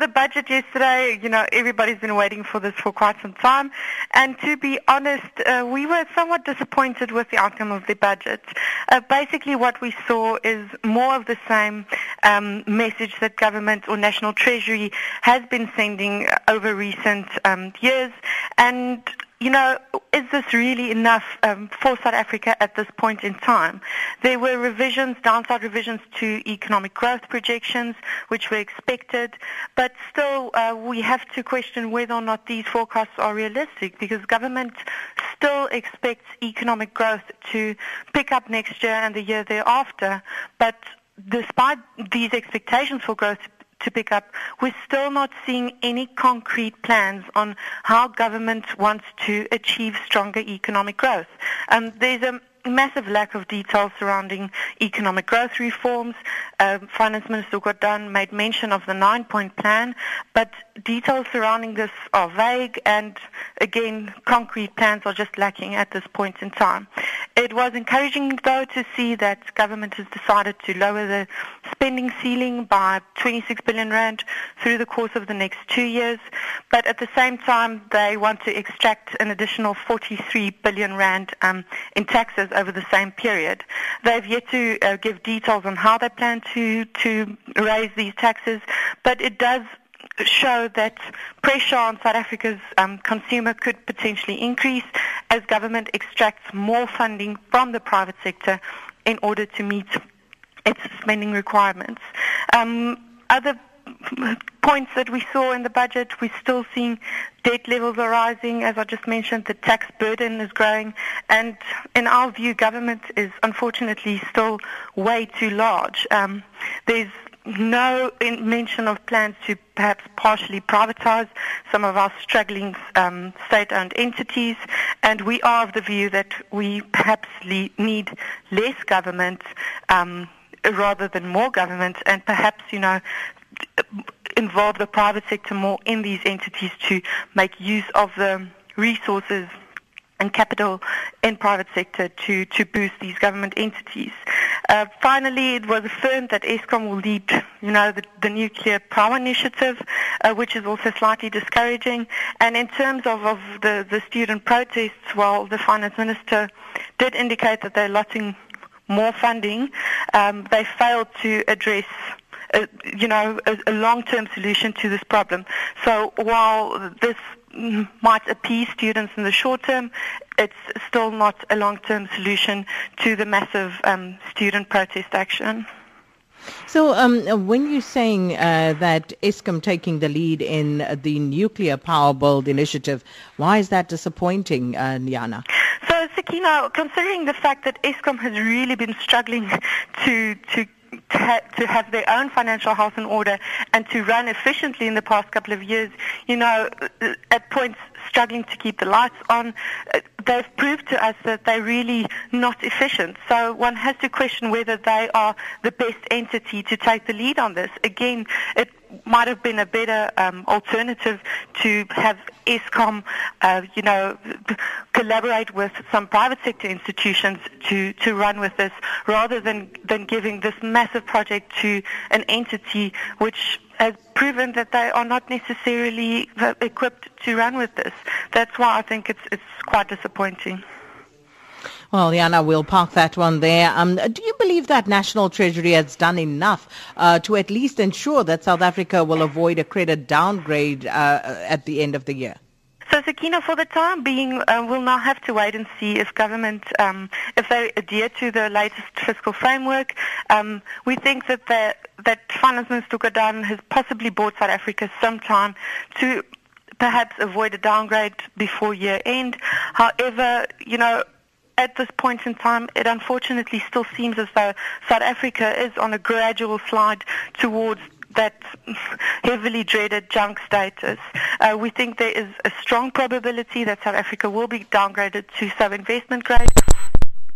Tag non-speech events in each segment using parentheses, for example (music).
the budget yesterday, you know, everybody's been waiting for this for quite some time. And to be honest, uh, we were somewhat disappointed with the outcome of the budget. Uh, basically, what we saw is more of the same um, message that government or National Treasury has been sending over recent um, years. And you know, is this really enough um, for South Africa at this point in time? There were revisions, downside revisions to economic growth projections, which were expected, but still uh, we have to question whether or not these forecasts are realistic because government still expects economic growth to pick up next year and the year thereafter, but despite these expectations for growth to pick up, we're still not seeing any concrete plans on how government wants to achieve stronger economic growth. Um, there's a massive lack of detail surrounding economic growth reforms. Um, Finance Minister Gordhan made mention of the nine-point plan, but details surrounding this are vague and, again, concrete plans are just lacking at this point in time. It was encouraging, though, to see that government has decided to lower the spending ceiling by 26 billion rand through the course of the next two years, but at the same time, they want to extract an additional 43 billion rand um, in taxes over the same period. They've yet to uh, give details on how they plan to, to raise these taxes, but it does show that pressure on South Africa's um, consumer could potentially increase as government extracts more funding from the private sector in order to meet its spending requirements. Um, other points that we saw in the budget, we're still seeing debt levels are rising. As I just mentioned, the tax burden is growing. And in our view, government is unfortunately still way too large. Um, there's no mention of plans to perhaps partially privatize some of our struggling um, state-owned entities, and we are of the view that we perhaps need less government um, rather than more government, and perhaps, you know, involve the private sector more in these entities to make use of the resources and capital in private sector to, to boost these government entities. Uh, finally, it was affirmed that Eskom will lead, you know, the, the nuclear power initiative, uh, which is also slightly discouraging. And in terms of, of the, the student protests, well, the finance minister did indicate that they're lotting more funding. Um, they failed to address a, you know, a, a long-term solution to this problem. So while this might appease students in the short term, it's still not a long-term solution to the massive um, student protest action. So, um, when you're saying uh, that Eskom taking the lead in the nuclear power build initiative, why is that disappointing, uh, Nyana? So, Sakina, considering the fact that Eskom has really been struggling (laughs) to to to, have their own financial house in order and to run efficiently in the past couple of years, you know, at points struggling to keep the lights on, they've proved to us that they're really not efficient. So one has to question whether they are the best entity to take the lead on this. Again, it might have been a better um, alternative to have Eskom, uh, you know, collaborate with some private sector institutions to, to run with this, rather than, than giving this massive project to an entity which has proven that they are not necessarily equipped to run with this. That's why I think it's, it's quite disappointing. Well, Yana, we'll park that one there. Um, do you believe that National Treasury has done enough uh, to at least ensure that South Africa will avoid a credit downgrade uh, at the end of the year? Sakina, for the time being, uh, we'll now have to wait and see if government, um, if they adhere to the latest fiscal framework. Um, we think that the, that Finance Minister Gordhan has possibly bought South Africa some time to perhaps avoid a downgrade before year end. However, you know, at this point in time, it unfortunately still seems as though South Africa is on a gradual slide towards that heavily dreaded junk status. Uh, we think there is a strong probability that South Africa will be downgraded to sub-investment grade,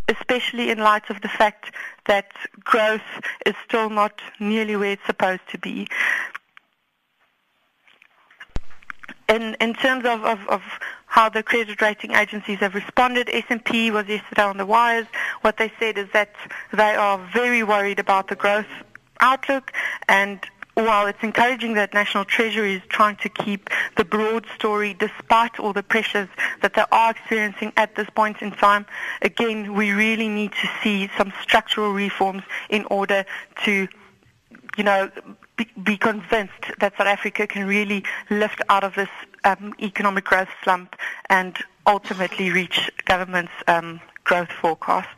especially in light of the fact that growth is still not nearly where it's supposed to be. In, in terms of, of, of how the credit rating agencies have responded. S&P was yesterday on the wires. What they said is that they are very worried about the growth outlook and while it's encouraging that National Treasury is trying to keep the broad story despite all the pressures that they are experiencing at this point in time, again, we really need to see some structural reforms in order to, you know, be, be convinced that South Africa can really lift out of this um, economic growth slump and ultimately reach government's um, growth forecasts.